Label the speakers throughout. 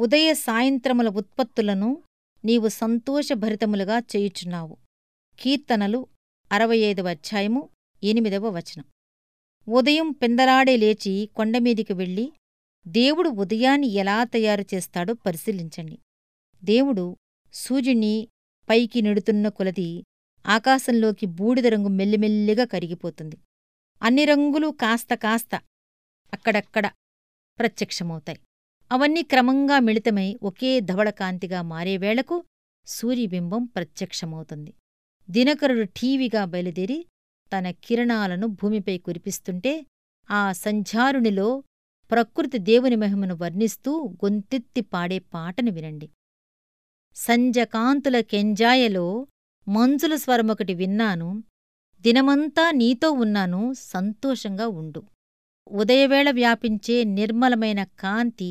Speaker 1: ఉదయ సాయంత్రముల ఉత్పత్తులను నీవు సంతోషభరితములుగా చేయుచున్నావు. కీర్తనలు అరవై ఐదవ అధ్యాయము ఎనిమిదవ వచనం. ఉదయం పెందలాడే లేచి కొండమీదికి వెళ్ళి దేవుడు ఉదయాన్ని ఎలా తయారు చేస్తాడో పరిశీలించండి. దేవుడు సూర్యుని పైకి నెడుతున్న కొలది ఆకాశంలోకి బూడిద రంగు మెల్లిమెల్లిగా కరిగిపోతుంది. అన్ని రంగులు కాస్త కాస్త అక్కడక్కడ ప్రత్యక్షమవుతాయి. అవన్నీ క్రమంగా మిళితమై ఒకే ధవళకాంతిగా మారేవేళకు సూర్యబింబం ప్రత్యక్షమవుతుంది. దినకరుడు ఠీవిగా బయలుదేరి తన కిరణాలను భూమిపై కురిపిస్తుంటే ఆ సంధ్యారునిలో ప్రకృతి దేవుని మహిమను వర్ణిస్తూ గొంతెత్తి పాడే పాటను వినండి. సంజకాంతుల కెంజాయలో మంజుల స్వరమొకటి విన్నాను దినమంతా నీతో ఉన్నాను సంతోషంగా ఉండు. ఉదయవేళ వ్యాపించే నిర్మలమైన కాంతి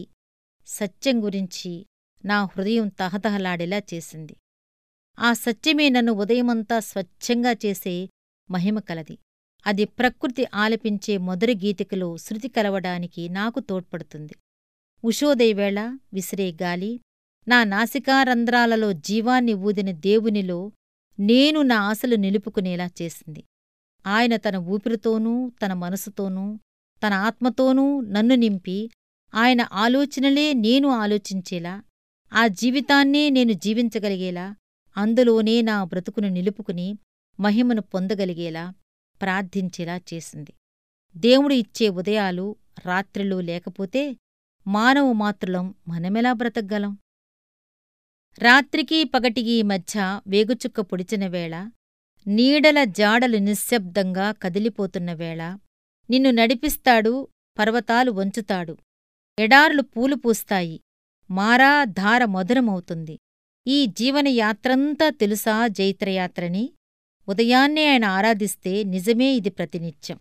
Speaker 1: సత్యం గురించి నా హృదయం తహతహలాడేలా చేసింది. ఆ సత్యమే నన్ను ఉదయమంతా స్వచ్ఛంగా చేసే మహిమ కలది. అది ప్రకృతి ఆలపించే మొదటి గీతికలో శృతి కలవడానికి నాకు తోడ్పడుతుంది. ఉషోదయవేళ విసిరే గాలి నా నాసికారంధ్రాలలో జీవాన్ని ఊదిన దేవునిలో నేను నా ఆశలు నిలుపుకునేలా చేసింది. ఆయన తన ఊపిరితోనూ తన మనసుతోనూ తన ఆత్మతోనూ నన్ను నింపి ఆయన ఆలోచనలే నేను ఆలోచించేలా ఆ జీవితాన్నే నేను జీవించగలిగేలా అందులోనే నా బ్రతుకును నిలుపుకుని మహిమను పొందగలిగేలా ప్రార్థించేలా చేసింది. దేవుడు ఇచ్చే ఉదయాలు రాత్రిళ్ళు లేకపోతే మానవ మాతృలం మనమెలా బ్రతకగలం? రాత్రికి పగటికి మధ్య వేగుచుక్క పొడిచిన వేళ నీడల జాడలు నిశ్శబ్దంగా కదిలిపోతున్న వేళ నిన్ను నడిపిస్తాడు పర్వతాలు వంచుతాడు. ఎడార్లు పూలు పూస్తాయి. మారా ధార మధురమవుతుంది. ఈ జీవనయాత్రంతా తెలుసా జైత్రయాత్రని? ఉదయాన్నే ఆయన ఆరాధిస్తే నిజమే ఇది ప్రతినిత్యం.